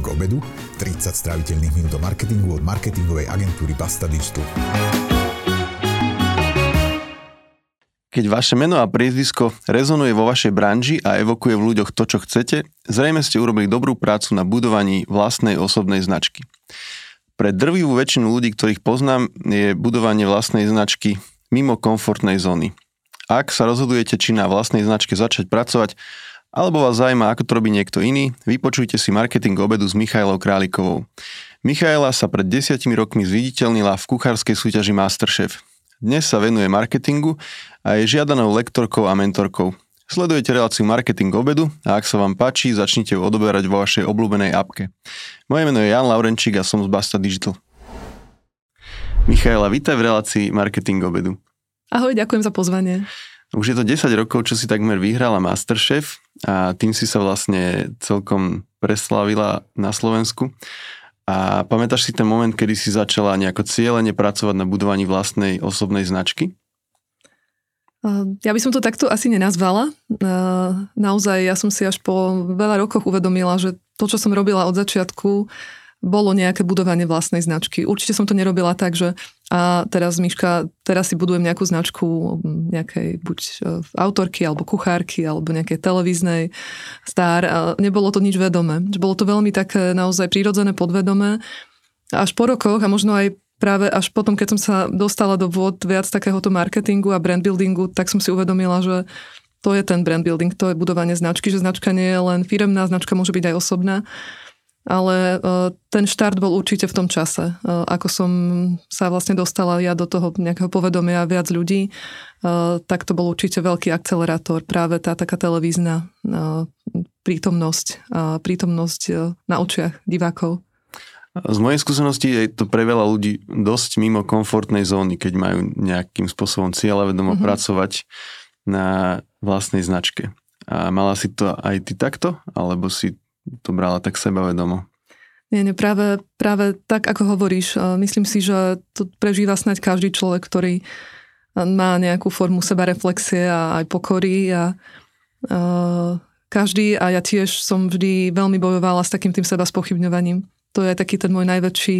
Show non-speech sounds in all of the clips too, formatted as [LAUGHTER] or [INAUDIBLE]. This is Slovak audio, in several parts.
marketing obedu, 30 stráviteľných minút o marketingu od marketingovej agentúry Basta Digital. Keď vaše meno a priezvisko rezonuje vo vašej branži a evokuje v ľuďoch to, čo chcete, zrejme ste urobili dobrú prácu na budovaní vlastnej osobnej značky. Pre drvivú väčšinu ľudí, ktorých poznám, je budovanie vlastnej značky mimo komfortnej zóny. Ak sa rozhodujete, či na vlastnej značke začať pracovať, alebo vás zaujíma, ako to robí niekto iný, vypočujte si marketing obedu s Michailou Králikovou. Michaela sa pred desiatimi rokmi zviditeľnila v kuchárskej súťaži Masterchef. Dnes sa venuje marketingu a je žiadanou lektorkou a mentorkou. Sledujete reláciu Marketing obedu a ak sa vám páči, začnite ju odoberať vo vašej obľúbenej apke. Moje meno je Jan Laurenčík a som z Basta Digital. Michaela, vítaj v relácii Marketing obedu. Ahoj, ďakujem za pozvanie. Už je to 10 rokov, čo si takmer vyhrala Masterchef a tým si sa vlastne celkom preslavila na Slovensku. A pamätáš si ten moment, kedy si začala nejako cieľene pracovať na budovaní vlastnej osobnej značky? Ja by som to takto asi nenazvala. Naozaj, ja som si až po veľa rokoch uvedomila, že to, čo som robila od začiatku, bolo nejaké budovanie vlastnej značky. Určite som to nerobila tak, že a teraz Miška, teraz si budujem nejakú značku nejakej buď e, autorky, alebo kuchárky, alebo nejakej televíznej star. A nebolo to nič vedomé. Bolo to veľmi také naozaj prírodzené, podvedomé. Až po rokoch a možno aj práve až potom, keď som sa dostala do vôd viac takéhoto marketingu a brand buildingu, tak som si uvedomila, že to je ten brand building, to je budovanie značky, že značka nie je len firemná, značka môže byť aj osobná ale e, ten štart bol určite v tom čase. E, ako som sa vlastne dostala ja do toho nejakého povedomia viac ľudí, e, tak to bol určite veľký akcelerátor, práve tá taká televízna prítomnosť, prítomnosť na očiach divákov. Z mojej skúsenosti je to pre veľa ľudí dosť mimo komfortnej zóny, keď majú nejakým spôsobom cieľavedomo mm-hmm. pracovať na vlastnej značke. A mala si to aj ty takto? Alebo si to brala tak sebavedomo. Nie, nie, práve, práve tak, ako hovoríš. Myslím si, že to prežíva snať každý človek, ktorý má nejakú formu sebareflexie a aj pokory a uh, každý a ja tiež som vždy veľmi bojovala s takým tým seba spochybňovaním. To je taký ten môj najväčší,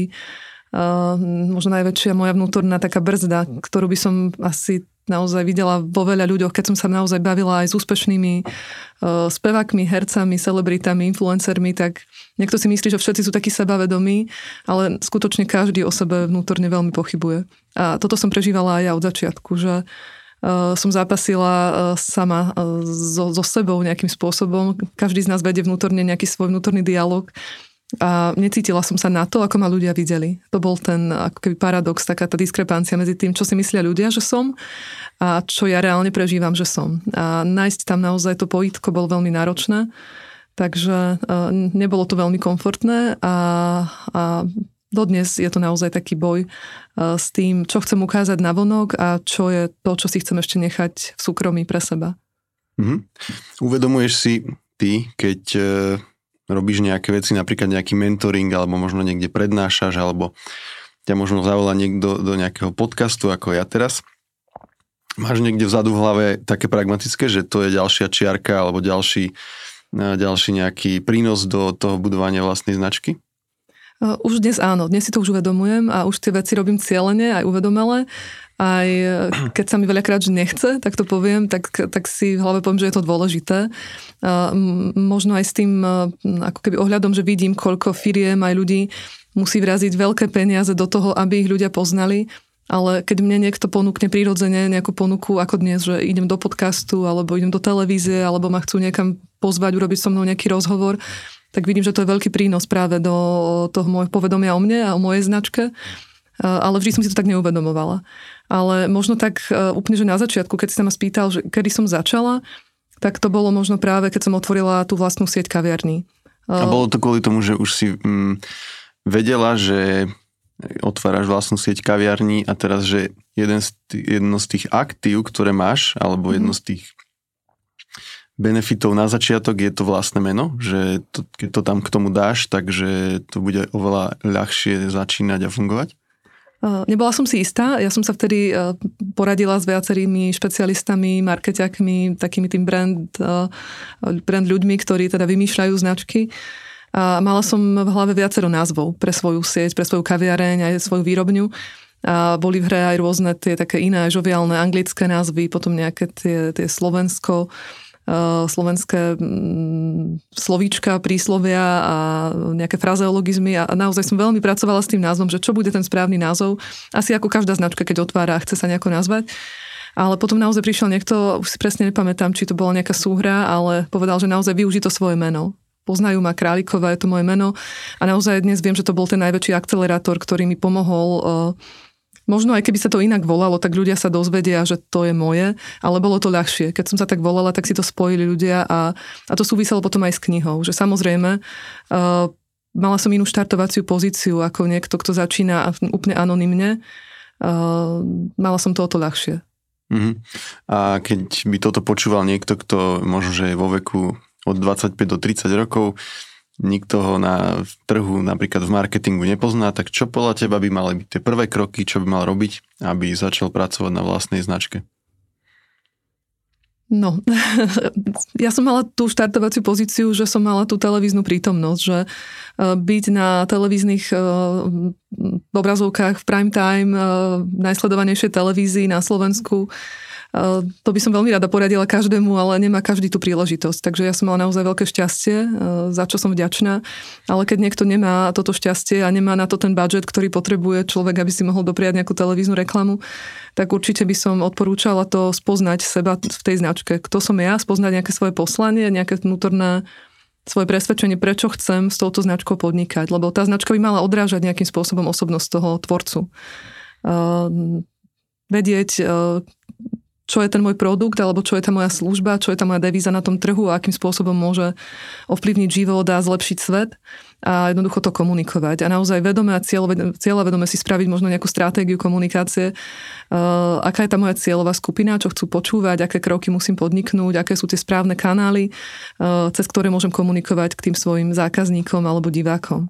uh, možno najväčšia moja vnútorná taká brzda, ktorú by som asi naozaj videla vo veľa ľuďoch, keď som sa naozaj bavila aj s úspešnými uh, spevákmi, hercami, celebritami, influencermi, tak niekto si myslí, že všetci sú takí sebavedomí, ale skutočne každý o sebe vnútorne veľmi pochybuje. A toto som prežívala aj ja od začiatku, že uh, som zápasila uh, sama uh, so, so sebou nejakým spôsobom. Každý z nás vedie vnútorne nejaký svoj vnútorný dialog a necítila som sa na to, ako ma ľudia videli. To bol ten ako keby paradox, taká tá diskrepancia medzi tým, čo si myslia ľudia, že som a čo ja reálne prežívam, že som. A nájsť tam naozaj to pojitko bolo veľmi náročné, takže nebolo to veľmi komfortné a, a dodnes je to naozaj taký boj s tým, čo chcem ukázať na vonok a čo je to, čo si chcem ešte nechať v súkromí pre seba. Mm-hmm. Uvedomuješ si ty, keď uh robíš nejaké veci, napríklad nejaký mentoring, alebo možno niekde prednášaš, alebo ťa možno zavolá niekto do nejakého podcastu, ako ja teraz. Máš niekde vzadu v hlave také pragmatické, že to je ďalšia čiarka alebo ďalší, e, ďalší nejaký prínos do toho budovania vlastnej značky? E, už dnes áno, dnes si to už uvedomujem a už tie veci robím cieľene, aj uvedomele aj e, keď sa mi veľakrát že nechce, tak to poviem, tak, tak si v hlave poviem, že je to dôležité. Možno aj s tým e, ako keby ohľadom, že vidím, koľko firiem aj ľudí musí vraziť veľké peniaze do toho, aby ich ľudia poznali, ale keď mne niekto ponúkne prirodzene nejakú ponuku ako dnes, že idem do podcastu, alebo idem do televízie, alebo ma chcú niekam pozvať, urobiť so mnou nejaký rozhovor, tak vidím, že to je veľký prínos práve do toho môjho povedomia o mne a o mojej značke. Ale vždy som si to tak neuvedomovala. Ale možno tak e, úplne, že na začiatku, keď si sa ma spýtal, že kedy som začala, tak to bolo možno práve, keď som otvorila tú vlastnú sieť kaviarní. A bolo to kvôli tomu, že už si mm, vedela, že otváraš vlastnú sieť kaviarní a teraz, že jeden z tých, jedno z tých aktív, ktoré máš, alebo mhm. jedno z tých benefitov na začiatok je to vlastné meno, že to, keď to tam k tomu dáš, takže to bude oveľa ľahšie začínať a fungovať? Nebola som si istá, ja som sa vtedy poradila s viacerými špecialistami, markeťakmi, takými tým brand, brand ľuďmi, ktorí teda vymýšľajú značky. A mala som v hlave viacero názvov pre svoju sieť, pre svoju kaviareň aj svoju výrobňu. A boli v hre aj rôzne tie také iné žoviálne anglické názvy, potom nejaké tie, tie Slovensko, slovenské um, slovíčka, príslovia a nejaké frazeologizmy a naozaj som veľmi pracovala s tým názvom, že čo bude ten správny názov. Asi ako každá značka, keď otvára a chce sa nejako nazvať. Ale potom naozaj prišiel niekto, už si presne nepamätám, či to bola nejaká súhra, ale povedal, že naozaj využí to svoje meno poznajú ma Králikova, je to moje meno a naozaj dnes viem, že to bol ten najväčší akcelerátor, ktorý mi pomohol uh, Možno aj keby sa to inak volalo, tak ľudia sa dozvedia, že to je moje, ale bolo to ľahšie. Keď som sa tak volala, tak si to spojili ľudia a, a to súviselo potom aj s knihou. Že samozrejme, uh, mala som inú štartovaciu pozíciu ako niekto, kto začína úplne anonymne. Uh, mala som to o to ľahšie. Uh-huh. A keď by toto počúval niekto, kto možno, že je vo veku od 25 do 30 rokov, nikto ho na trhu, napríklad v marketingu nepozná, tak čo podľa teba by mali byť tie prvé kroky, čo by mal robiť, aby začal pracovať na vlastnej značke? No, [LAUGHS] ja som mala tú štartovaciu pozíciu, že som mala tú televíznu prítomnosť, že e, byť na televíznych e, obrazovkách v prime time, e, najsledovanejšej televízii na Slovensku, to by som veľmi rada poradila každému, ale nemá každý tú príležitosť. Takže ja som mala naozaj veľké šťastie, za čo som vďačná. Ale keď niekto nemá toto šťastie a nemá na to ten budget, ktorý potrebuje človek, aby si mohol dopriať nejakú televíznu reklamu, tak určite by som odporúčala to spoznať seba v tej značke. Kto som ja, spoznať nejaké svoje poslanie, nejaké vnútorné svoje presvedčenie, prečo chcem s touto značkou podnikať. Lebo tá značka by mala odrážať nejakým spôsobom osobnosť toho tvorcu. Uh, vedieť, uh, čo je ten môj produkt, alebo čo je tá moja služba, čo je tá moja devíza na tom trhu a akým spôsobom môže ovplyvniť život a zlepšiť svet a jednoducho to komunikovať. A naozaj vedome a cieľa vedome si spraviť možno nejakú stratégiu komunikácie, uh, aká je tá moja cieľová skupina, čo chcú počúvať, aké kroky musím podniknúť, aké sú tie správne kanály, uh, cez ktoré môžem komunikovať k tým svojim zákazníkom alebo divákom.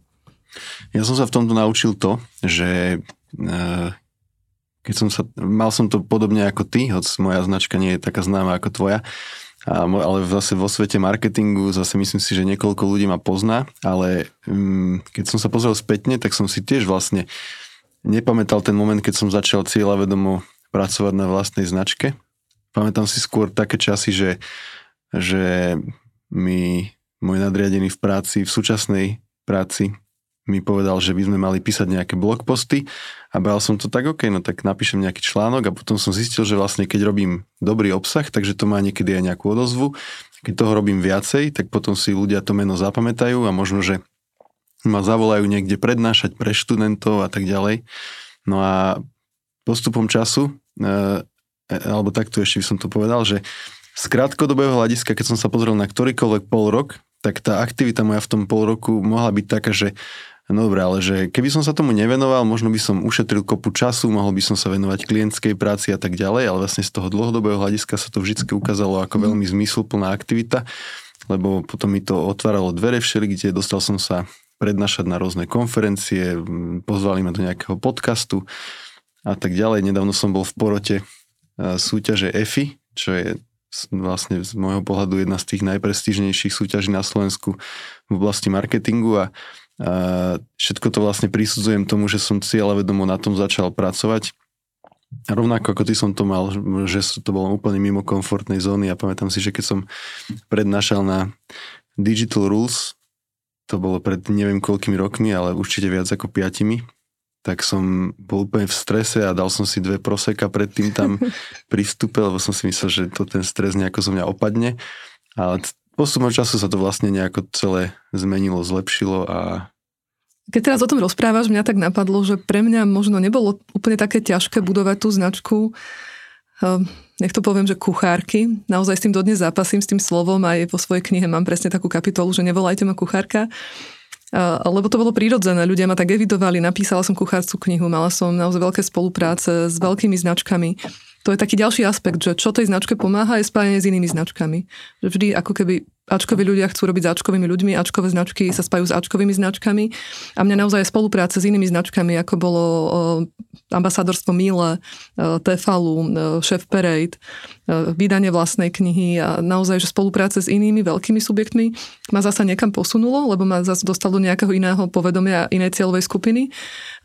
Ja som sa v tomto naučil to, že uh keď som sa, mal som to podobne ako ty, hoď moja značka nie je taká známa ako tvoja, a, ale zase vo svete marketingu zase myslím si, že niekoľko ľudí ma pozná, ale um, keď som sa pozrel spätne, tak som si tiež vlastne nepamätal ten moment, keď som začal cieľavedomo pracovať na vlastnej značke. Pamätám si skôr také časy, že, že mi môj nadriadený v práci, v súčasnej práci mi povedal, že by sme mali písať nejaké blogposty a bral som to tak, ok, no tak napíšem nejaký článok a potom som zistil, že vlastne keď robím dobrý obsah, takže to má niekedy aj nejakú odozvu. Keď toho robím viacej, tak potom si ľudia to meno zapamätajú a možno, že ma zavolajú niekde prednášať pre študentov a tak ďalej. No a postupom času, e, e, alebo takto ešte by som to povedal, že z krátkodobého hľadiska, keď som sa pozrel na ktorýkoľvek pol rok, tak tá aktivita moja v tom pol roku mohla byť taká, že No dobré, ale že keby som sa tomu nevenoval, možno by som ušetril kopu času, mohol by som sa venovať klientskej práci a tak ďalej, ale vlastne z toho dlhodobého hľadiska sa to vždy ukázalo ako mhm. veľmi zmysluplná aktivita, lebo potom mi to otváralo dvere všeli, kde dostal som sa prednášať na rôzne konferencie, pozvali ma do nejakého podcastu a tak ďalej. Nedávno som bol v porote e, súťaže EFI, čo je vlastne z môjho pohľadu jedna z tých najprestížnejších súťaží na Slovensku v oblasti marketingu a a všetko to vlastne prisudzujem tomu, že som cieľavedomo na tom začal pracovať. A rovnako ako ty som to mal, že to bolo úplne mimo komfortnej zóny a pamätám si, že keď som prednášal na Digital Rules, to bolo pred neviem koľkými rokmi, ale určite viac ako piatimi, tak som bol úplne v strese a dal som si dve proseka predtým tam [LAUGHS] pri vstupe, lebo som si myslel, že to ten stres nejako zo mňa opadne. Ale postupom času sa to vlastne nejako celé zmenilo, zlepšilo a keď teraz o tom rozprávaš, mňa tak napadlo, že pre mňa možno nebolo úplne také ťažké budovať tú značku, ehm, nech to poviem, že kuchárky. Naozaj s tým dodnes zápasím, s tým slovom, aj vo svojej knihe mám presne takú kapitolu, že nevolajte ma kuchárka. Lebo to bolo prírodzené, ľudia ma tak evidovali, napísala som kuchárskú knihu, mala som naozaj veľké spolupráce s veľkými značkami to je taký ďalší aspekt, že čo tej značke pomáha je spájanie s inými značkami. Že vždy ako keby Ačkoví ľudia chcú robiť s Ačkovými ľuďmi, Ačkové značky sa spájajú s Ačkovými značkami a mňa naozaj spolupráce s inými značkami, ako bolo ambasadorstvo Miele, Tefalu, Chef Parade, vydanie vlastnej knihy a naozaj, že spolupráce s inými veľkými subjektmi ma zasa niekam posunulo, lebo ma zase dostalo do nejakého iného povedomia, inej cieľovej skupiny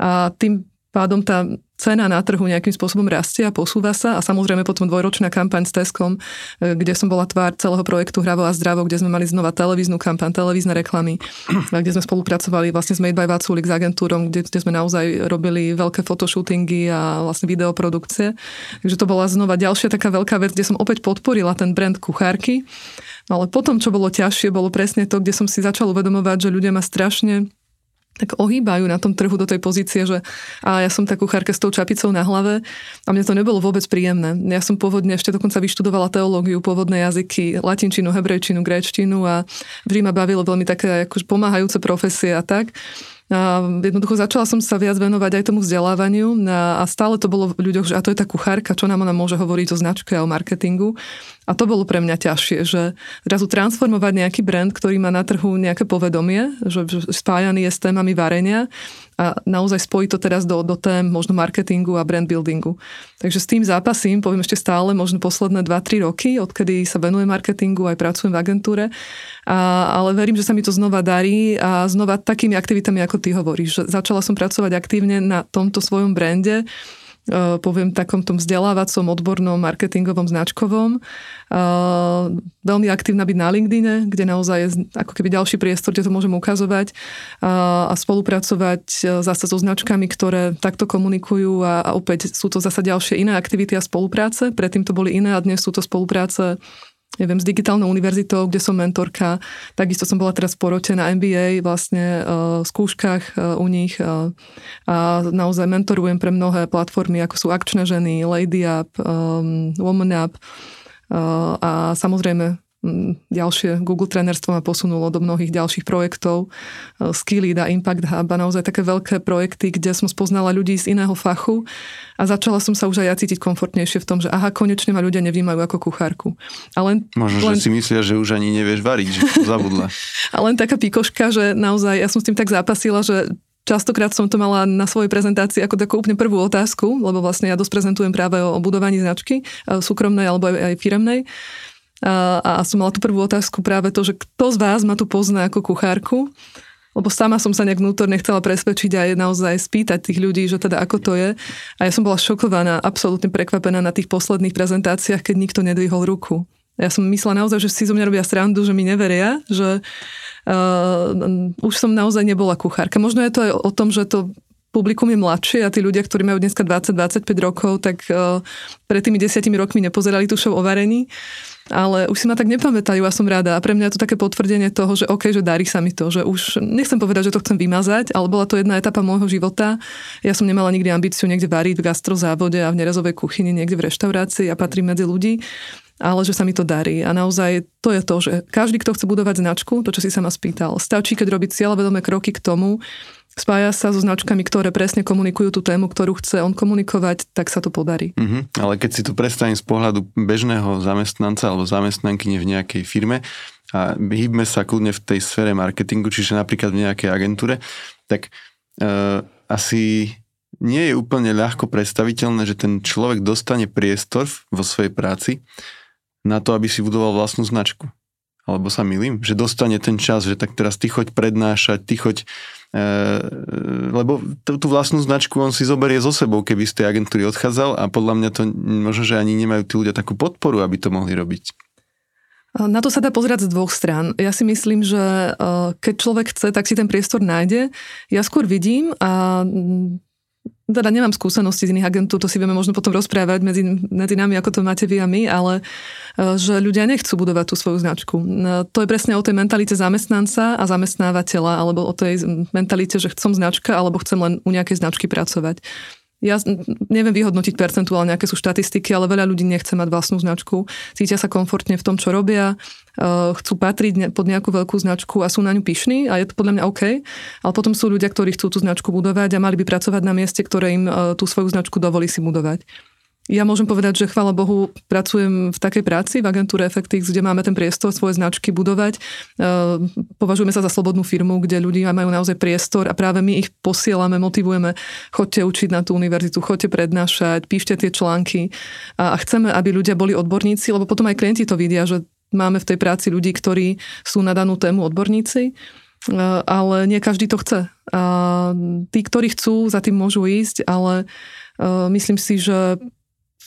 a tým pádom tá cena na trhu nejakým spôsobom rastie a posúva sa a samozrejme potom dvojročná kampaň s Teskom, e, kde som bola tvár celého projektu Hravo a zdravo, kde sme mali znova televíznu kampaň, televízne reklamy, [CLEARS THROAT] kde sme spolupracovali vlastne s Made by Vaculik s agentúrom, kde, kde sme naozaj robili veľké fotoshootingy a vlastne videoprodukcie. Takže to bola znova ďalšia taká veľká vec, kde som opäť podporila ten brand kuchárky. No ale potom, čo bolo ťažšie, bolo presne to, kde som si začal uvedomovať, že ľudia ma strašne tak ohýbajú na tom trhu do tej pozície, že a ja som tá kuchárka s tou čapicou na hlave a mne to nebolo vôbec príjemné. Ja som pôvodne ešte dokonca vyštudovala teológiu, pôvodné jazyky, latinčinu, hebrejčinu, gréčtinu a vždy ma bavilo veľmi také akože pomáhajúce profesie a tak. A jednoducho začala som sa viac venovať aj tomu vzdelávaniu a stále to bolo v ľuďoch, že a to je tá kuchárka, čo nám ona môže hovoriť o značke a o marketingu. A to bolo pre mňa ťažšie, že zrazu transformovať nejaký brand, ktorý má na trhu nejaké povedomie, že spájaný je s témami varenia a naozaj spojiť to teraz do, do tém možno marketingu a brand buildingu. Takže s tým zápasím, poviem ešte stále, možno posledné 2-3 roky, odkedy sa venujem marketingu, aj pracujem v agentúre, a, ale verím, že sa mi to znova darí a znova takými aktivitami, ako ty hovoríš. Začala som pracovať aktívne na tomto svojom brande, poviem takom tom vzdelávacom, odbornom, marketingovom, značkovom. Eh, veľmi aktívna byť na LinkedIne, kde naozaj je ako keby ďalší priestor, kde to môžem ukazovať eh, a spolupracovať zase so značkami, ktoré takto komunikujú a opäť sú to zase ďalšie iné aktivity a spolupráce. Predtým to boli iné a dnes sú to spolupráce neviem, s digitálnou univerzitou, kde som mentorka. Takisto som bola teraz v porote na MBA, vlastne uh, v skúškach uh, u nich uh, a naozaj mentorujem pre mnohé platformy, ako sú Akčné ženy, Lady Up, Woman Up a samozrejme ďalšie Google trenerstvo ma posunulo do mnohých ďalších projektov, e, Skilled a Impact Hub a naozaj také veľké projekty, kde som spoznala ľudí z iného fachu a začala som sa už aj ja cítiť komfortnejšie v tom, že aha, konečne ma ľudia nevnímajú ako kuchárku. A len, Možno, len... že si myslia, že už ani nevieš variť, že zabudla. [LAUGHS] a len taká pikoška, že naozaj ja som s tým tak zápasila, že Častokrát som to mala na svojej prezentácii ako takú úplne prvú otázku, lebo vlastne ja dosť prezentujem práve o budovaní značky, e, súkromnej alebo aj firemnej. A, a som mala tú prvú otázku práve to, že kto z vás ma tu pozná ako kuchárku, lebo sama som sa nejak vnútorne chcela presvedčiť aj naozaj spýtať tých ľudí, že teda ako to je. A ja som bola šokovaná, absolútne prekvapená na tých posledných prezentáciách, keď nikto nedvihol ruku. Ja som myslela naozaj, že si zo mňa robia srandu, že mi neveria, že uh, už som naozaj nebola kuchárka. Možno je to aj o tom, že to publikum je mladšie a tí ľudia, ktorí majú dneska 20-25 rokov, tak uh, pred tými desiatimi rokmi nepozerali tú show o varení ale už si ma tak nepamätajú a som rada. A pre mňa je to také potvrdenie toho, že OK, že darí sa mi to, že už nechcem povedať, že to chcem vymazať, ale bola to jedna etapa môjho života. Ja som nemala nikdy ambíciu niekde variť v gastrozávode a v nerezovej kuchyni, niekde v reštaurácii a patrím medzi ľudí ale že sa mi to darí. A naozaj to je to, že každý, kto chce budovať značku, to, čo si sa ma spýtal, stačí, keď robí cieľavedomé kroky k tomu, spája sa so značkami, ktoré presne komunikujú tú tému, ktorú chce on komunikovať, tak sa to podarí. Mm-hmm. Ale keď si to predstavím z pohľadu bežného zamestnanca alebo zamestnanky v nejakej firme a hýbme sa kľudne v tej sfére marketingu, čiže napríklad v nejakej agentúre, tak uh, asi nie je úplne ľahko predstaviteľné, že ten človek dostane priestor vo svojej práci na to, aby si budoval vlastnú značku. Alebo sa milím, že dostane ten čas, že tak teraz ty choď prednášať, ty choď Eh, lebo tú, tú vlastnú značku on si zoberie so sebou, keby z tej agentúry odchádzal a podľa mňa to možno, že ani nemajú tí ľudia takú podporu, aby to mohli robiť. Na to sa dá pozerať z dvoch strán. Ja si myslím, že eh, keď človek chce, tak si ten priestor nájde. Ja skôr vidím a teda nemám skúsenosti z iných agentúr, to si vieme možno potom rozprávať medzi, medzi nami, ako to máte vy a my, ale e, že ľudia nechcú budovať tú svoju značku. No, to je presne o tej mentalite zamestnanca a zamestnávateľa, alebo o tej mentalite, že chcem značka, alebo chcem len u nejakej značky pracovať. Ja neviem vyhodnotiť percentuálne, aké sú štatistiky, ale veľa ľudí nechce mať vlastnú značku. Cítia sa komfortne v tom, čo robia, eh, chcú patriť pod nejakú veľkú značku a sú na ňu pyšní a je to podľa mňa OK. Ale potom sú ľudia, ktorí chcú tú značku budovať a mali by pracovať na mieste, ktoré im eh, tú svoju značku dovolí si budovať. Ja môžem povedať, že chvála Bohu, pracujem v takej práci v agentúre Effectix, kde máme ten priestor svoje značky budovať. Považujeme sa za slobodnú firmu, kde ľudia majú naozaj priestor a práve my ich posielame, motivujeme, chodte učiť na tú univerzitu, chodte prednášať, píšte tie články a chceme, aby ľudia boli odborníci, lebo potom aj klienti to vidia, že máme v tej práci ľudí, ktorí sú na danú tému odborníci ale nie každý to chce. A tí, ktorí chcú, za tým môžu ísť, ale myslím si, že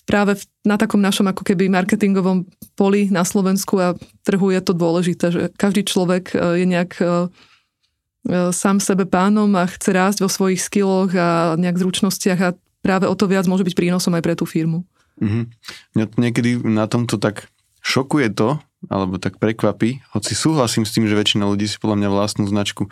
práve na takom našom ako keby marketingovom poli na Slovensku a trhu je to dôležité, že každý človek e, je nejak e, e, sám sebe pánom a chce rásť vo svojich skilloch a nejak zručnostiach a práve o to viac môže byť prínosom aj pre tú firmu. Mm-hmm. Mňa to niekedy na tomto tak šokuje to, alebo tak prekvapí, hoci súhlasím s tým, že väčšina ľudí si podľa mňa vlastnú značku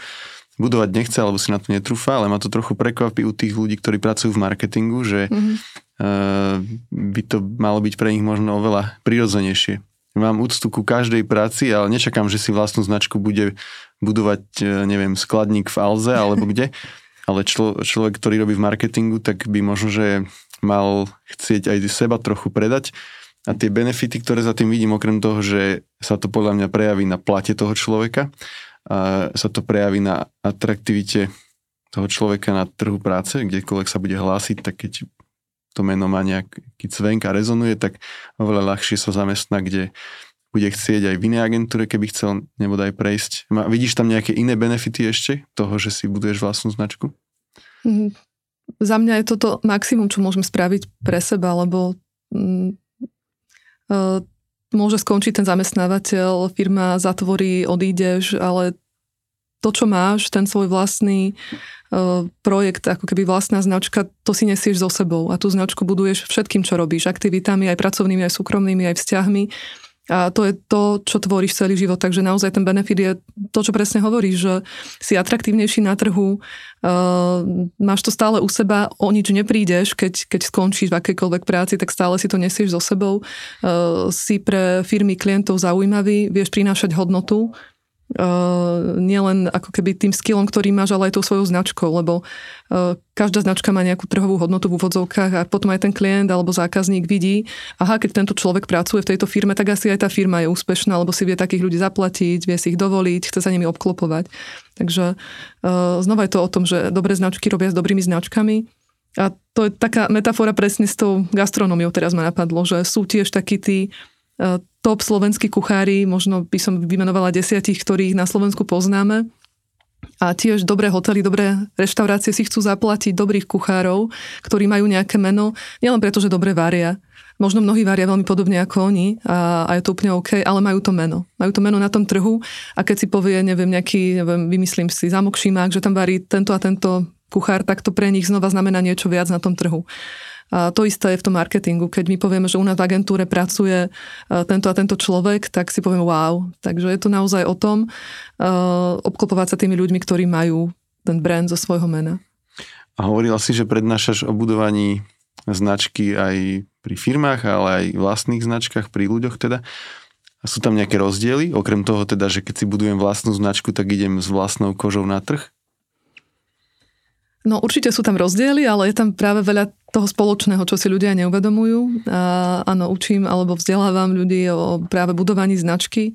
budovať nechce, alebo si na to netrúfa, ale ma to trochu prekvapí u tých ľudí, ktorí pracujú v marketingu, že mm-hmm by to malo byť pre nich možno oveľa prirodzenejšie. Mám úctu ku každej práci, ale nečakám, že si vlastnú značku bude budovať, eh, neviem, skladník v Alze alebo kde, [LAUGHS] ale člo, človek, ktorý robí v marketingu, tak by možno, že mal chcieť aj seba trochu predať a tie benefity, ktoré za tým vidím, okrem toho, že sa to podľa mňa prejaví na plate toho človeka, a sa to prejaví na atraktivite toho človeka na trhu práce, kdekoľvek sa bude hlásiť, tak keď to meno má nejaký cvenk a rezonuje, tak oveľa ľahšie sa zamestná, kde bude chcieť aj v inej agentúre, keby chcel nebodaj prejsť. Má, vidíš tam nejaké iné benefity ešte toho, že si buduješ vlastnú značku? Mm, za mňa je toto maximum, čo môžem spraviť pre seba, lebo mm, uh, môže skončiť ten zamestnávateľ, firma zatvorí, odídeš, ale to, čo máš, ten svoj vlastný E, projekt, ako keby vlastná značka, to si nesieš so sebou a tú značku buduješ všetkým, čo robíš, aktivitami, aj pracovnými, aj súkromnými, aj vzťahmi. A to je to, čo tvoríš celý život. Takže naozaj ten benefit je to, čo presne hovoríš, že si atraktívnejší na trhu, uh, máš to stále u seba, o nič neprídeš, keď, keď skončíš v akejkoľvek práci, tak stále si to nesieš so sebou. Uh, si pre firmy klientov zaujímavý, vieš prinášať hodnotu, Uh, nielen ako keby tým skillom, ktorý máš, ale aj tou svojou značkou, lebo uh, každá značka má nejakú trhovú hodnotu v úvodzovkách a potom aj ten klient alebo zákazník vidí, aha, keď tento človek pracuje v tejto firme, tak asi aj tá firma je úspešná, lebo si vie takých ľudí zaplatiť, vie si ich dovoliť, chce sa nimi obklopovať. Takže uh, znova je to o tom, že dobré značky robia s dobrými značkami a to je taká metafora presne s tou gastronómiou, teraz ma napadlo, že sú tiež takí tí top slovenskí kuchári, možno by som vymenovala desiatich, ktorých na Slovensku poznáme. A tiež dobré hotely, dobré reštaurácie si chcú zaplatiť dobrých kuchárov, ktorí majú nejaké meno, nielen preto, že dobre varia. Možno mnohí varia veľmi podobne ako oni a, a je to úplne OK, ale majú to meno. Majú to meno na tom trhu a keď si povie, neviem, nejaký, neviem, vymyslím si, zámok Šimák, že tam varí tento a tento kuchár, tak to pre nich znova znamená niečo viac na tom trhu. A to isté je v tom marketingu. Keď my povieme, že u nás v agentúre pracuje e, tento a tento človek, tak si povieme wow. Takže je to naozaj o tom uh, obklopovať sa tými ľuďmi, ktorí majú ten brand zo svojho mena. A hovorila si, že prednášaš o budovaní značky aj pri firmách, ale aj vlastných značkách, pri ľuďoch teda. A sú tam nejaké rozdiely? Okrem toho teda, že keď si budujem vlastnú značku, tak idem s vlastnou kožou na trh? No určite sú tam rozdiely, ale je tam práve veľa toho spoločného, čo si ľudia neuvedomujú. A, áno, učím alebo vzdelávam ľudí o práve budovaní značky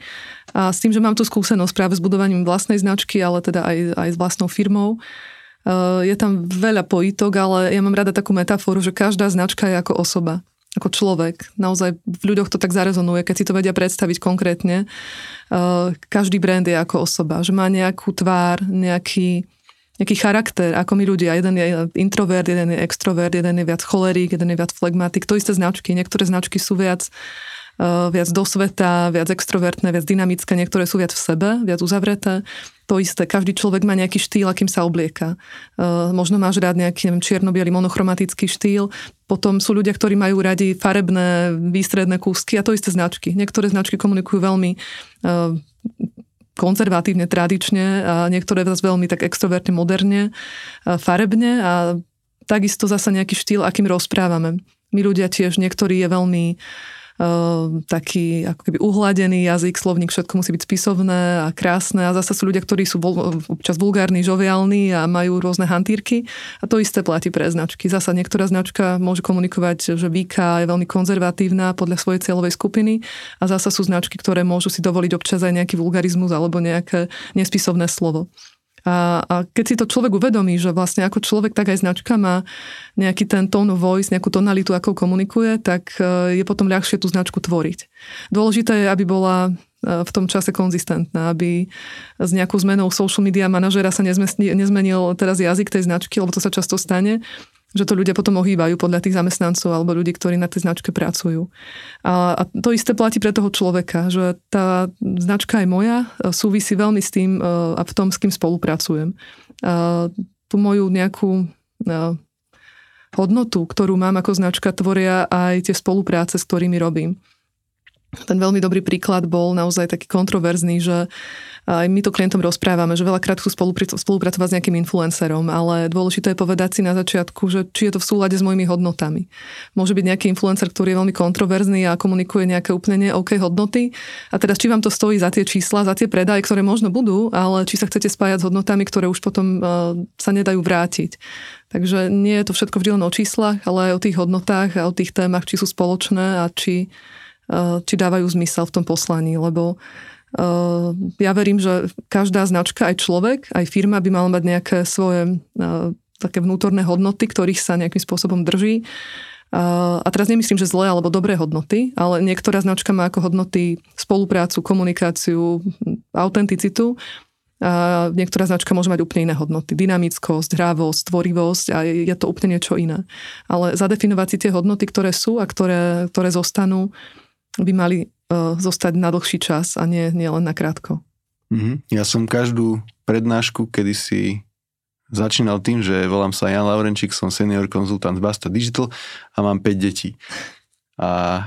a s tým, že mám tú skúsenosť práve s budovaním vlastnej značky, ale teda aj, aj s vlastnou firmou. Je tam veľa pojitok, ale ja mám rada takú metaforu, že každá značka je ako osoba ako človek. Naozaj v ľuďoch to tak zarezonuje, keď si to vedia predstaviť konkrétne. Každý brand je ako osoba, že má nejakú tvár, nejaký, nejaký charakter, ako my ľudia. Jeden je introvert, jeden je extrovert, jeden je viac cholerík, jeden je viac flegmatik. To isté značky. Niektoré značky sú viac uh, viac do sveta, viac extrovertné, viac dynamické, niektoré sú viac v sebe, viac uzavreté. To isté, každý človek má nejaký štýl, akým sa oblieka. Uh, možno máš rád nejaký neviem, čierno monochromatický štýl, potom sú ľudia, ktorí majú radi farebné, výstredné kúsky a to isté značky. Niektoré značky komunikujú veľmi uh, konzervatívne, tradične a niektoré vás veľmi tak extrovertne, moderne, farebne a takisto zasa nejaký štýl, akým rozprávame. My ľudia tiež, niektorí je veľmi taký ako keby uhladený jazyk, slovník, všetko musí byť spisovné a krásne a zase sú ľudia, ktorí sú občas vulgárni, žoviálni a majú rôzne hantírky a to isté platí pre značky. Zasa niektorá značka môže komunikovať, že výka je veľmi konzervatívna podľa svojej cieľovej skupiny a zasa sú značky, ktoré môžu si dovoliť občas aj nejaký vulgarizmus alebo nejaké nespisovné slovo. A, a keď si to človek uvedomí, že vlastne ako človek, tak aj značka má nejaký ten tone of voice, nejakú tonalitu, ako komunikuje, tak e, je potom ľahšie tú značku tvoriť. Dôležité je, aby bola e, v tom čase konzistentná, aby s nejakou zmenou social media manažera sa nezmenil teraz jazyk tej značky, lebo to sa často stane že to ľudia potom ohýbajú podľa tých zamestnancov alebo ľudí, ktorí na tej značke pracujú. A, a to isté platí pre toho človeka, že tá značka je moja, súvisí veľmi s tým e, a v tom, s kým spolupracujem. A tú moju nejakú e, hodnotu, ktorú mám ako značka, tvoria aj tie spolupráce, s ktorými robím. Ten veľmi dobrý príklad bol naozaj taký kontroverzný, že aj my to klientom rozprávame, že veľakrát chcú spolupracovať s nejakým influencerom, ale dôležité je povedať si na začiatku, že či je to v súlade s mojimi hodnotami. Môže byť nejaký influencer, ktorý je veľmi kontroverzný a komunikuje nejaké úplne ne OK hodnoty. A teraz či vám to stojí za tie čísla, za tie predaje, ktoré možno budú, ale či sa chcete spájať s hodnotami, ktoré už potom uh, sa nedajú vrátiť. Takže nie je to všetko vždy len o číslach, ale aj o tých hodnotách a o tých témach, či sú spoločné a či, či dávajú zmysel v tom poslaní, lebo Ehm, ja verím, že každá značka, aj človek, aj firma by mala mať nejaké svoje ehm, také vnútorné hodnoty, ktorých sa nejakým spôsobom drží. A teraz nemyslím, že zlé alebo dobré hodnoty, ale niektorá značka má ako hodnoty spoluprácu, komunikáciu, autenticitu. A niektorá značka môže mať úplne iné hodnoty. Dynamickosť, hrávosť, tvorivosť a je to úplne niečo iné. Ale zadefinovať si tie hodnoty, ktoré sú a ktoré, ktoré zostanú, by mali E, zostať na dlhší čas a nie, nie len na krátko. Mm-hmm. Ja som každú prednášku kedysi začínal tým, že volám sa Jan Laurenčík, som senior konzultant z Basta Digital a mám 5 detí. A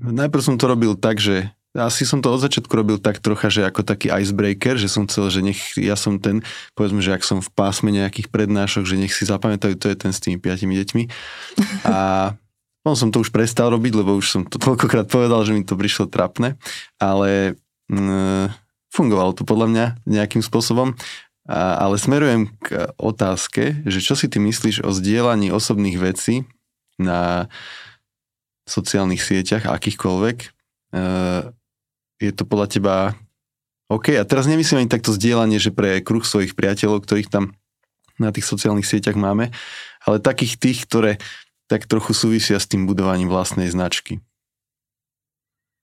najprv som to robil tak, že asi som to od začiatku robil tak trocha, že ako taký icebreaker, že som chcel, že nech ja som ten, povedzme, že ak som v pásme nejakých prednášok, že nech si zapamätajú, to je ten s tými piatimi deťmi. A on som to už prestal robiť, lebo už som to toľkokrát povedal, že mi to prišlo trapné, ale mm, fungovalo to podľa mňa nejakým spôsobom. A, ale smerujem k otázke, že čo si ty myslíš o zdieľaní osobných vecí na sociálnych sieťach, akýchkoľvek. E, je to podľa teba OK? A teraz nemyslím ani takto zdieľanie, že pre kruh svojich priateľov, ktorých tam na tých sociálnych sieťach máme, ale takých tých, ktoré tak trochu súvisia s tým budovaním vlastnej značky.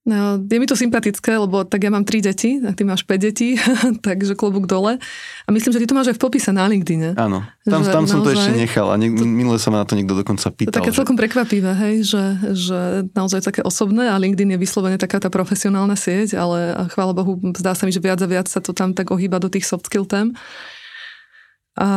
No, je mi to sympatické, lebo tak ja mám tri deti, a ty máš 5 detí, [LAUGHS] takže klobúk dole. A myslím, že ty to máš aj v popise na LinkedIn. Áno, tam, tam som to ešte nechal a ne, minule sa ma na to niekto dokonca pýtal. To také že... celkom prekvapivé, hej, že, že naozaj také osobné a LinkedIn je vyslovene taká tá profesionálna sieť, ale chvála Bohu, zdá sa mi, že viac a viac sa to tam tak ohýba do tých soft skill tém. A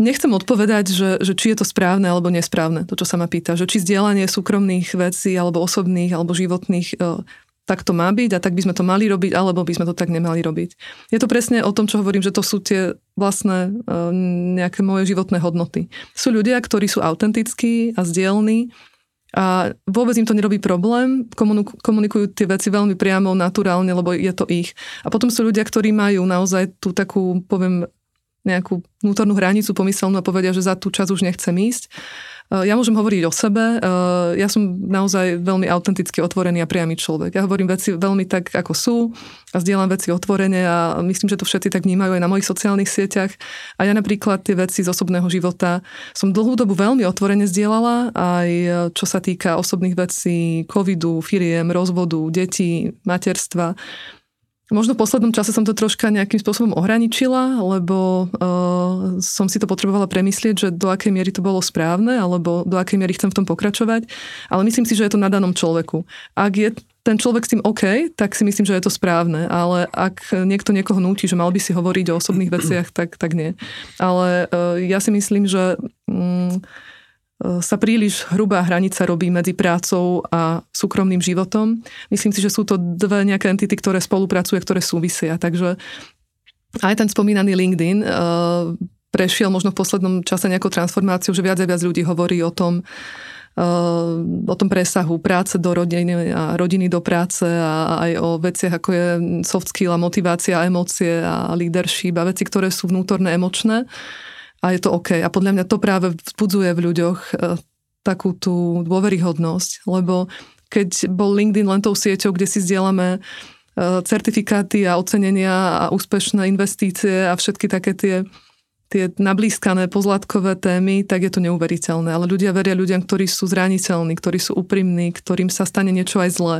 Nechcem odpovedať, že, že či je to správne alebo nesprávne, to, čo sa ma pýta. Že či zdieľanie súkromných vecí alebo osobných alebo životných e, tak to má byť a tak by sme to mali robiť, alebo by sme to tak nemali robiť. Je to presne o tom, čo hovorím, že to sú tie vlastné e, nejaké moje životné hodnoty. Sú ľudia, ktorí sú autentickí a zdieľní a vôbec im to nerobí problém, komunikujú tie veci veľmi priamo, naturálne, lebo je to ich. A potom sú ľudia, ktorí majú naozaj tú takú, poviem, nejakú vnútornú hranicu pomyselnú a povedia, že za tú čas už nechcem ísť. E, ja môžem hovoriť o sebe. E, ja som naozaj veľmi autenticky otvorený a priamy človek. Ja hovorím veci veľmi tak, ako sú a zdieľam veci otvorene a myslím, že to všetci tak vnímajú aj na mojich sociálnych sieťach. A ja napríklad tie veci z osobného života som dlhú dobu veľmi otvorene zdieľala, aj čo sa týka osobných vecí, covidu, firiem, rozvodu, detí, materstva. Možno v poslednom čase som to troška nejakým spôsobom ohraničila, lebo uh, som si to potrebovala premyslieť, že do akej miery to bolo správne, alebo do akej miery chcem v tom pokračovať. Ale myslím si, že je to na danom človeku. Ak je ten človek s tým OK, tak si myslím, že je to správne. Ale ak niekto niekoho núti, že mal by si hovoriť o osobných veciach, tak, tak nie. Ale uh, ja si myslím, že... Um, sa príliš hrubá hranica robí medzi prácou a súkromným životom. Myslím si, že sú to dve nejaké entity, ktoré spolupracujú, ktoré súvisia. Takže aj ten spomínaný LinkedIn uh, prešiel možno v poslednom čase nejakou transformáciou, že viac a viac ľudí hovorí o tom, o tom presahu práce do rodiny a rodiny do práce a aj o veciach ako je soft skill a motivácia, emócie a leadership a veci, ktoré sú vnútorné, emočné a je to OK. A podľa mňa to práve vzbudzuje v ľuďoch takú tú dôveryhodnosť, lebo keď bol LinkedIn len tou sieťou, kde si zdieľame certifikáty a ocenenia a úspešné investície a všetky také tie tie nablískané pozlátkové témy, tak je to neuveriteľné. Ale ľudia veria ľuďom, ktorí sú zraniteľní, ktorí sú úprimní, ktorým sa stane niečo aj zlé.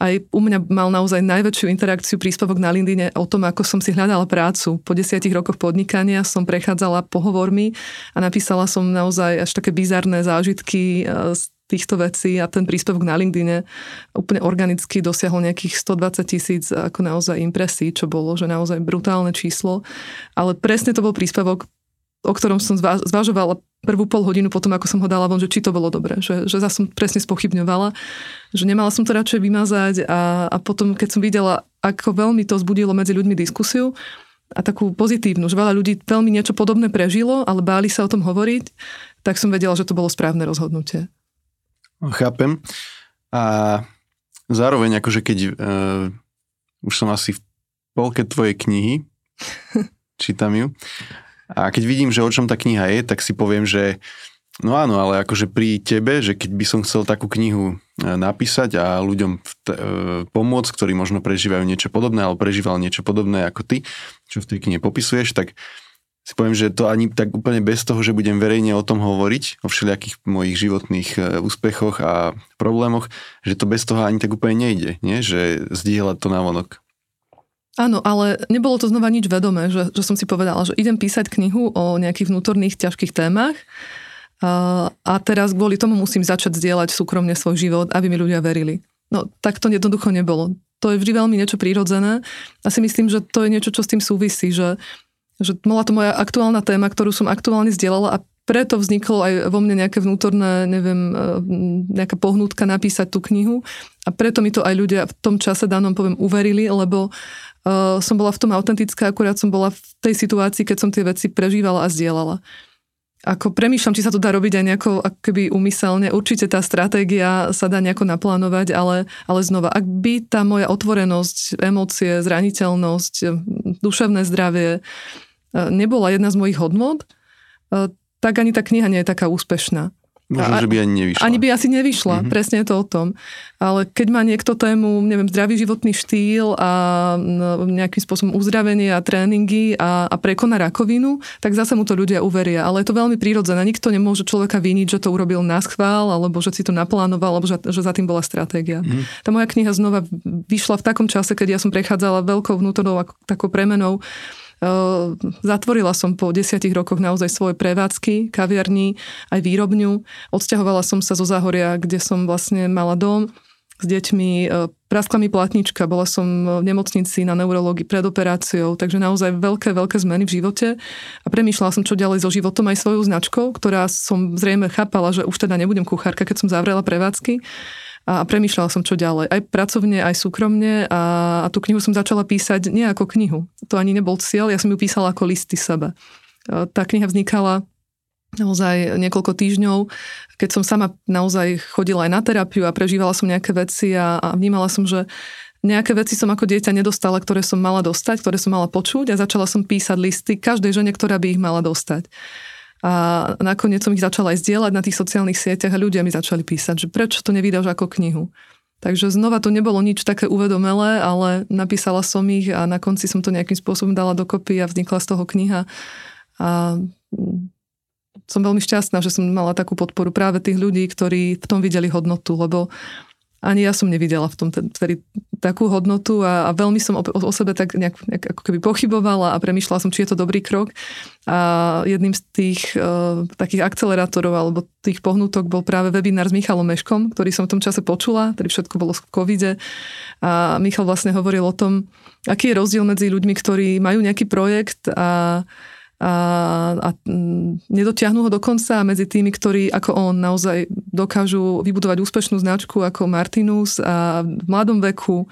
Aj u mňa mal naozaj najväčšiu interakciu príspevok na LinkedIn o tom, ako som si hľadala prácu. Po desiatich rokoch podnikania som prechádzala pohovormi a napísala som naozaj až také bizarné zážitky z e, týchto vecí a ten príspevok na LinkedIn úplne organicky dosiahol nejakých 120 tisíc ako naozaj impresí, čo bolo, že naozaj brutálne číslo. Ale presne to bol príspevok, o ktorom som zvažovala prvú pol hodinu potom, ako som ho dala von, že či to bolo dobre, že, že zase som presne spochybňovala, že nemala som to radšej vymazať a, a potom, keď som videla, ako veľmi to zbudilo medzi ľuďmi diskusiu, a takú pozitívnu, že veľa ľudí veľmi niečo podobné prežilo, ale báli sa o tom hovoriť, tak som vedela, že to bolo správne rozhodnutie. Chápem. A zároveň akože keď uh, už som asi v polke tvojej knihy, [LAUGHS] čítam ju, a keď vidím, že o čom tá kniha je, tak si poviem, že no áno, ale akože pri tebe, že keď by som chcel takú knihu e, napísať a ľuďom t- e, pomôcť, ktorí možno prežívajú niečo podobné, alebo prežíval niečo podobné ako ty, čo v tej knihe popisuješ, tak si poviem, že to ani tak úplne bez toho, že budem verejne o tom hovoriť, o všelijakých mojich životných e, úspechoch a problémoch, že to bez toho ani tak úplne nejde, nie? že zdieľať to na vonok. Áno, ale nebolo to znova nič vedomé, že, že som si povedala, že idem písať knihu o nejakých vnútorných ťažkých témach a, a teraz kvôli tomu musím začať zdieľať súkromne svoj život, aby mi ľudia verili. No tak to jednoducho nebolo. To je vždy veľmi niečo prírodzené a si myslím, že to je niečo, čo s tým súvisí, že že bola to moja aktuálna téma, ktorú som aktuálne zdieľala a preto vzniklo aj vo mne nejaké vnútorné, neviem, e, nejaká pohnutka napísať tú knihu a preto mi to aj ľudia v tom čase danom poviem uverili, lebo uh, som bola v tom autentická, akurát som bola v tej situácii, keď som tie veci prežívala a zdieľala. Ako premýšľam, či sa to dá robiť aj nejako akoby umyselne. Určite tá stratégia sa dá nejako naplánovať, ale, ale znova, ak by tá moja otvorenosť, emócie, zraniteľnosť, duševné zdravie, nebola jedna z mojich hodnot, e, tak ani tá kniha nie je taká úspešná. Možno, že by ani nevyšla. Ani by asi nevyšla, mm-hmm. presne je to o tom. Ale keď má niekto tému, neviem, zdravý životný štýl a nejakým spôsobom uzdravenie a tréningy a, a prekoná rakovinu, tak zase mu to ľudia uveria. Ale je to veľmi prírodzené. Nikto nemôže človeka viniť, že to urobil na schvál, alebo že si to naplánoval, alebo že, že za tým bola stratégia. Mm-hmm. Tá moja kniha znova vyšla v takom čase, keď ja som prechádzala veľkou vnútornou takou premenou zatvorila som po desiatich rokoch naozaj svoje prevádzky, kaviarní, aj výrobňu. Odsťahovala som sa zo Záhoria, kde som vlastne mala dom s deťmi, ehm, praskla mi platnička, bola som v nemocnici na neurológii pred operáciou, takže naozaj veľké, veľké zmeny v živote a premýšľala som, čo ďalej so životom aj svojou značkou, ktorá som zrejme chápala, že už teda nebudem kuchárka, keď som zavrela prevádzky a premýšľala som, čo ďalej. Aj pracovne, aj súkromne a, a tú knihu som začala písať nie ako knihu. To ani nebol cieľ, ja som ju písala ako listy sebe. Tá kniha vznikala naozaj niekoľko týždňov, keď som sama naozaj chodila aj na terapiu a prežívala som nejaké veci a, a vnímala som, že nejaké veci som ako dieťa nedostala, ktoré som mala dostať, ktoré som mala počuť a začala som písať listy každej žene, ktorá by ich mala dostať. A nakoniec som ich začala aj zdieľať na tých sociálnych sieťach a ľudia mi začali písať, že prečo to nevydáš ako knihu. Takže znova to nebolo nič také uvedomelé, ale napísala som ich a na konci som to nejakým spôsobom dala dokopy a vznikla z toho kniha. A som veľmi šťastná, že som mala takú podporu práve tých ľudí, ktorí v tom videli hodnotu, lebo ani ja som nevidela v tom tedy takú hodnotu a, a veľmi som o, o sebe tak nejak, nejak ako keby pochybovala a premyšľala som, či je to dobrý krok. A jedným z tých uh, takých akcelerátorov alebo tých pohnutok bol práve webinár s Michalom Meškom, ktorý som v tom čase počula, ktorý všetko bolo v covide. A Michal vlastne hovoril o tom, aký je rozdiel medzi ľuďmi, ktorí majú nejaký projekt a a, a nedotiahnu ho do konca medzi tými, ktorí ako on naozaj dokážu vybudovať úspešnú značku ako Martinus a v mladom veku e,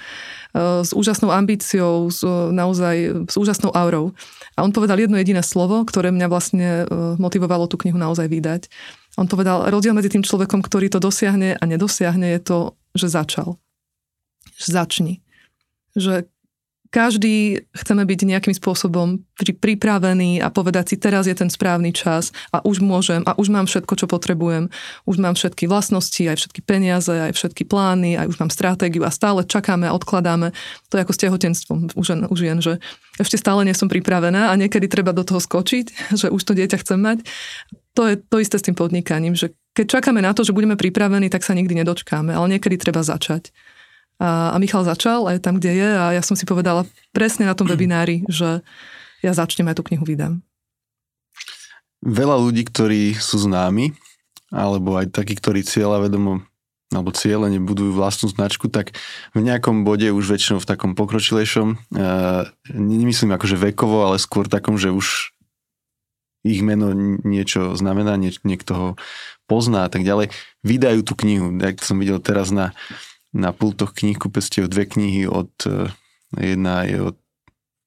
s úžasnou ambíciou, s, naozaj s úžasnou aurou. A on povedal jedno jediné slovo, ktoré mňa vlastne e, motivovalo tú knihu naozaj vydať. On povedal, rozdiel medzi tým človekom, ktorý to dosiahne a nedosiahne, je to, že začal. Začni. Že každý chceme byť nejakým spôsobom pripravený a povedať si, teraz je ten správny čas a už môžem a už mám všetko, čo potrebujem. Už mám všetky vlastnosti, aj všetky peniaze, aj všetky plány, aj už mám stratégiu a stále čakáme a odkladáme. To je ako s tehotenstvom už žen, už jen, že ešte stále nie som pripravená a niekedy treba do toho skočiť, že už to dieťa chcem mať. To je to isté s tým podnikaním, že keď čakáme na to, že budeme pripravení, tak sa nikdy nedočkáme, ale niekedy treba začať. A, a Michal začal aj tam, kde je a ja som si povedala presne na tom webinári, že ja začnem aj tú knihu vydám. Veľa ľudí, ktorí sú známi, alebo aj takí, ktorí cieľa vedomo alebo cieľene budujú vlastnú značku, tak v nejakom bode už väčšinou v takom pokročilejšom, uh, nemyslím akože vekovo, ale skôr takom, že už ich meno niečo znamená, nie, niekto ho pozná a tak ďalej, vydajú tú knihu. Jak som videl teraz na na pultoch knihkupectiev dve knihy od, e, jedna je od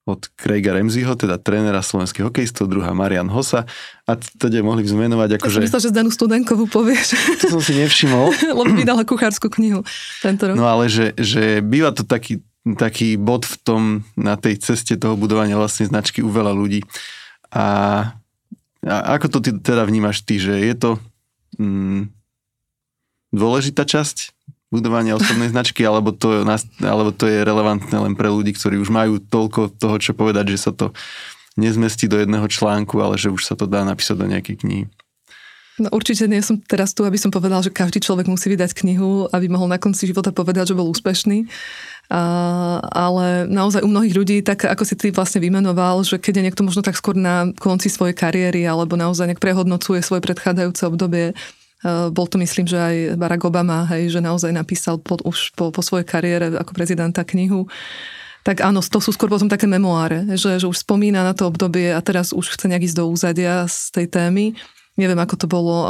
od Craiga Remziho, teda trénera slovenských hokejistov, druhá Marian Hosa a teda mohli by sme menovať ako, že... Myslel, že Zdanu Studenkovú povieš. To som si nevšimol. [LAUGHS] Lebo vydala kuchárskú knihu tento rok. No ale že, že býva to taký, taký bod v tom, na tej ceste toho budovania vlastnej značky u veľa ľudí. A, a ako to ty teda vnímaš ty, že je to mm, dôležitá časť budovania osobnej značky, alebo to, alebo to je relevantné len pre ľudí, ktorí už majú toľko toho, čo povedať, že sa to nezmestí do jedného článku, ale že už sa to dá napísať do nejakej knihy. No určite nie som teraz tu, aby som povedal, že každý človek musí vydať knihu, aby mohol na konci života povedať, že bol úspešný. A, ale naozaj u mnohých ľudí, tak ako si ty vlastne vymenoval, že keď je niekto možno tak skôr na konci svojej kariéry alebo naozaj nejak prehodnocuje svoje predchádzajúce obdobie, bol to myslím, že aj Barack Obama, hej, že naozaj napísal pod, už po, po svojej kariére ako prezidenta knihu. Tak áno, to sú skôr potom také memoáre, že, že už spomína na to obdobie a teraz už chce nejak ísť do úzadia z tej témy. Neviem, ako to bolo eh,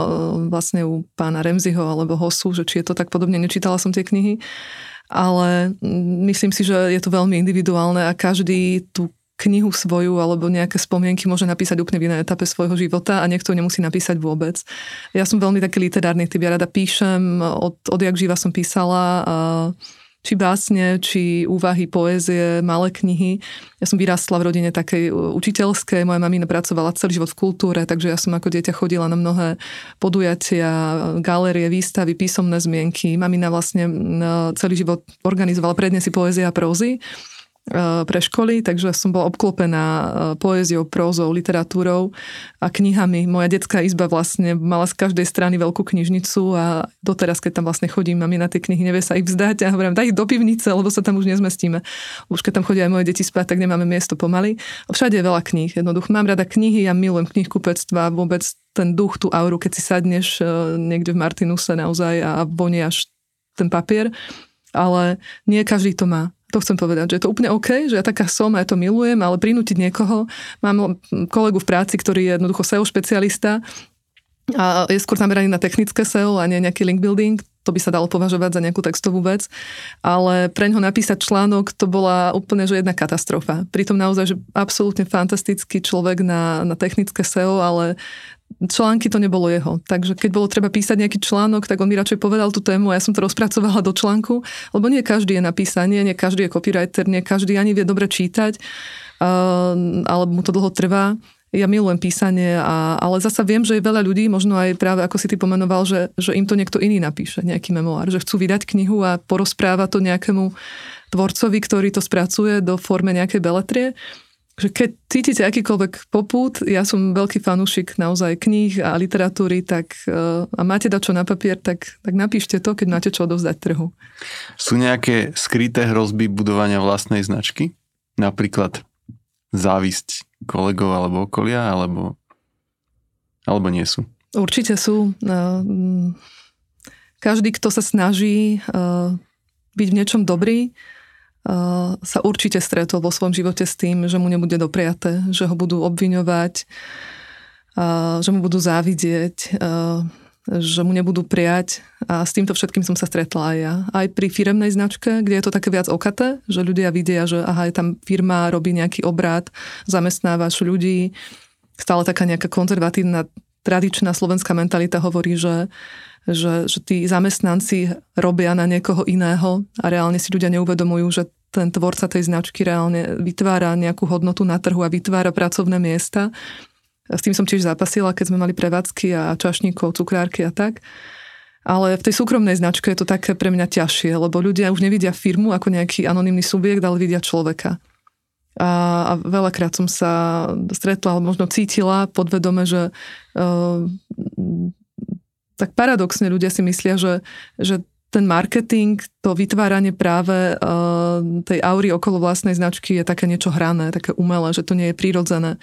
vlastne u pána Remziho alebo Hosu, že či je to tak podobne, nečítala som tie knihy ale mm, myslím si, že je to veľmi individuálne a každý tú knihu svoju alebo nejaké spomienky môže napísať úplne v inej etape svojho života a niekto nemusí napísať vôbec. Ja som veľmi taký literárny typ, ja rada píšem, od, odjak živa som písala či básne, či úvahy, poézie, malé knihy. Ja som vyrastla v rodine takej učiteľskej, moja mamina pracovala celý život v kultúre, takže ja som ako dieťa chodila na mnohé podujatia, galérie, výstavy, písomné zmienky. Mamina vlastne celý život organizovala prednesy poézie a prózy pre školy, takže som bola obklopená eh, poéziou, prózou, literatúrou a knihami. Moja detská izba vlastne mala z každej strany veľkú knižnicu a doteraz, keď tam vlastne chodím, mami na tie knihy nevie sa ich vzdať a hovorím, daj ich do pivnice, lebo sa tam už nezmestíme. Už keď tam chodia aj moje deti spať, tak nemáme miesto pomaly. Všade je veľa kníh, jednoducho. Mám rada knihy, ja milujem knihkupectva, vôbec ten duch, tú auru, keď si sadneš eh, niekde v Martinuse naozaj a voniaš ten papier, ale nie každý to má. To chcem povedať, že je to úplne OK, že ja taká som a ja to milujem, ale prinútiť niekoho. Mám kolegu v práci, ktorý je jednoducho SEO špecialista a je skôr zameraný na technické SEO a nie nejaký link building. To by sa dalo považovať za nejakú textovú vec. Ale pre ňo napísať článok to bola úplne že jedna katastrofa. Pritom naozaj, že absolútne fantastický človek na, na technické SEO, ale články to nebolo jeho. Takže keď bolo treba písať nejaký článok, tak on mi radšej povedal tú tému a ja som to rozpracovala do článku, lebo nie každý je na písanie, nie každý je copywriter, nie každý ani vie dobre čítať, uh, ale mu to dlho trvá. Ja milujem písanie, a, ale zasa viem, že je veľa ľudí, možno aj práve ako si ty pomenoval, že, že im to niekto iný napíše, nejaký memoár, že chcú vydať knihu a porozpráva to nejakému tvorcovi, ktorý to spracuje do forme nejakej beletrie že keď cítite akýkoľvek popút, ja som veľký fanúšik naozaj kníh a literatúry, tak uh, a máte dať čo na papier, tak, tak napíšte to, keď máte čo odovzdať trhu. Sú nejaké skryté hrozby budovania vlastnej značky? Napríklad závisť kolegov alebo okolia, alebo, alebo nie sú? Určite sú. Uh, každý, kto sa snaží uh, byť v niečom dobrý, sa určite stretol vo svojom živote s tým, že mu nebude dopriaté, že ho budú obviňovať, že mu budú závidieť, že mu nebudú prijať a s týmto všetkým som sa stretla aj ja. Aj pri firemnej značke, kde je to také viac okaté, že ľudia vidia, že aha, je tam firma, robí nejaký obrad, zamestnávaš ľudí, stále taká nejaká konzervatívna tradičná slovenská mentalita hovorí, že, že, že tí zamestnanci robia na niekoho iného a reálne si ľudia neuvedomujú, že ten tvorca tej značky reálne vytvára nejakú hodnotu na trhu a vytvára pracovné miesta. S tým som tiež zapasila, keď sme mali prevádzky a čašníkov, cukrárky a tak. Ale v tej súkromnej značke je to také pre mňa ťažšie, lebo ľudia už nevidia firmu ako nejaký anonymný subjekt, ale vidia človeka. A, a veľakrát som sa stretla, ale možno cítila podvedome, že uh, tak paradoxne ľudia si myslia, že, že ten marketing, to vytváranie práve uh, tej aury okolo vlastnej značky je také niečo hrané, také umelé, že to nie je prírodzené.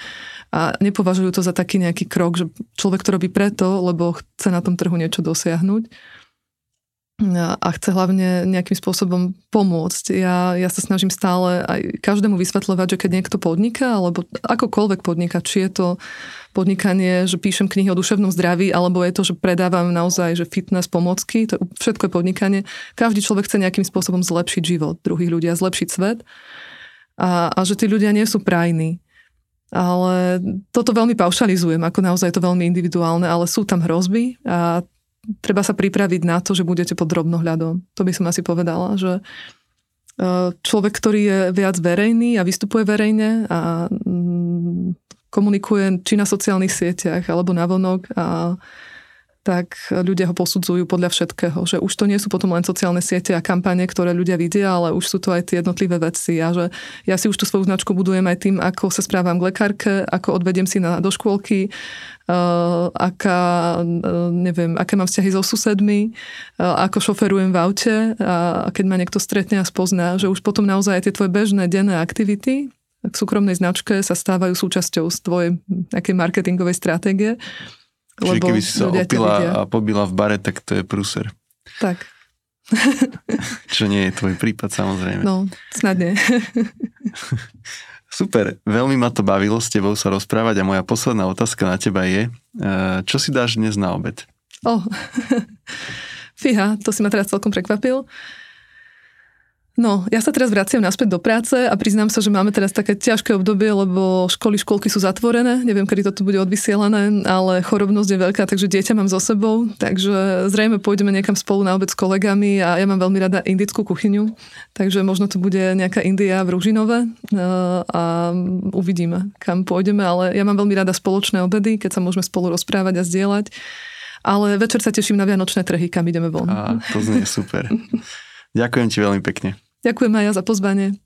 A nepovažujú to za taký nejaký krok, že človek to robí preto, lebo chce na tom trhu niečo dosiahnuť a chce hlavne nejakým spôsobom pomôcť. Ja, ja sa snažím stále aj každému vysvetľovať, že keď niekto podniká, alebo akokoľvek podniká, či je to podnikanie, že píšem knihy o duševnom zdraví, alebo je to, že predávam naozaj že fitness pomocky, to všetko je podnikanie. Každý človek chce nejakým spôsobom zlepšiť život druhých ľudí a zlepšiť svet. A, a že tí ľudia nie sú prajní. Ale toto veľmi paušalizujem, ako naozaj je to veľmi individuálne, ale sú tam hrozby a treba sa pripraviť na to, že budete pod drobnohľadom. To by som asi povedala, že e, človek, ktorý je viac verejný a vystupuje verejne a mm, komunikuje či na sociálnych sieťach alebo na vonok a tak ľudia ho posudzujú podľa všetkého. Že už to nie sú potom len sociálne siete a kampane, ktoré ľudia vidia, ale už sú to aj tie jednotlivé veci. A že ja si už tú svoju značku budujem aj tým, ako sa správam k lekárke, ako odvediem si na, do škôlky, uh, aká, uh, neviem, aké mám vzťahy so susedmi, uh, ako šoferujem v aute a, a keď ma niekto stretne a spozná, že už potom naozaj tie tvoje bežné denné aktivity k súkromnej značke sa stávajú súčasťou z tvojej nejakej marketingovej stratégie Čiže keby si sa opila a pobila v bare, tak to je prúser. Tak. [LAUGHS] Čo nie je tvoj prípad samozrejme. No, snad nie. [LAUGHS] Super, veľmi ma to bavilo s tebou sa rozprávať a moja posledná otázka na teba je, eh, čo si dáš dnes na obed? Oh, [LAUGHS] fíha, to si ma teraz celkom prekvapil. No, ja sa teraz vraciam naspäť do práce a priznám sa, že máme teraz také ťažké obdobie, lebo školy, školky sú zatvorené, neviem, kedy toto bude odvysielané, ale chorobnosť je veľká, takže dieťa mám so sebou, takže zrejme pôjdeme niekam spolu na obed s kolegami a ja mám veľmi rada indickú kuchyňu, takže možno to bude nejaká India v Ružinove eh, a uvidíme, kam pôjdeme, ale ja mám veľmi rada spoločné obedy, keď sa môžeme spolu rozprávať a zdieľať. Ale večer sa teším na vianočné trhy, kam ideme von. A to znie super. Ďakujem ti veľmi pekne. Ďakujem aj ja za pozvanie.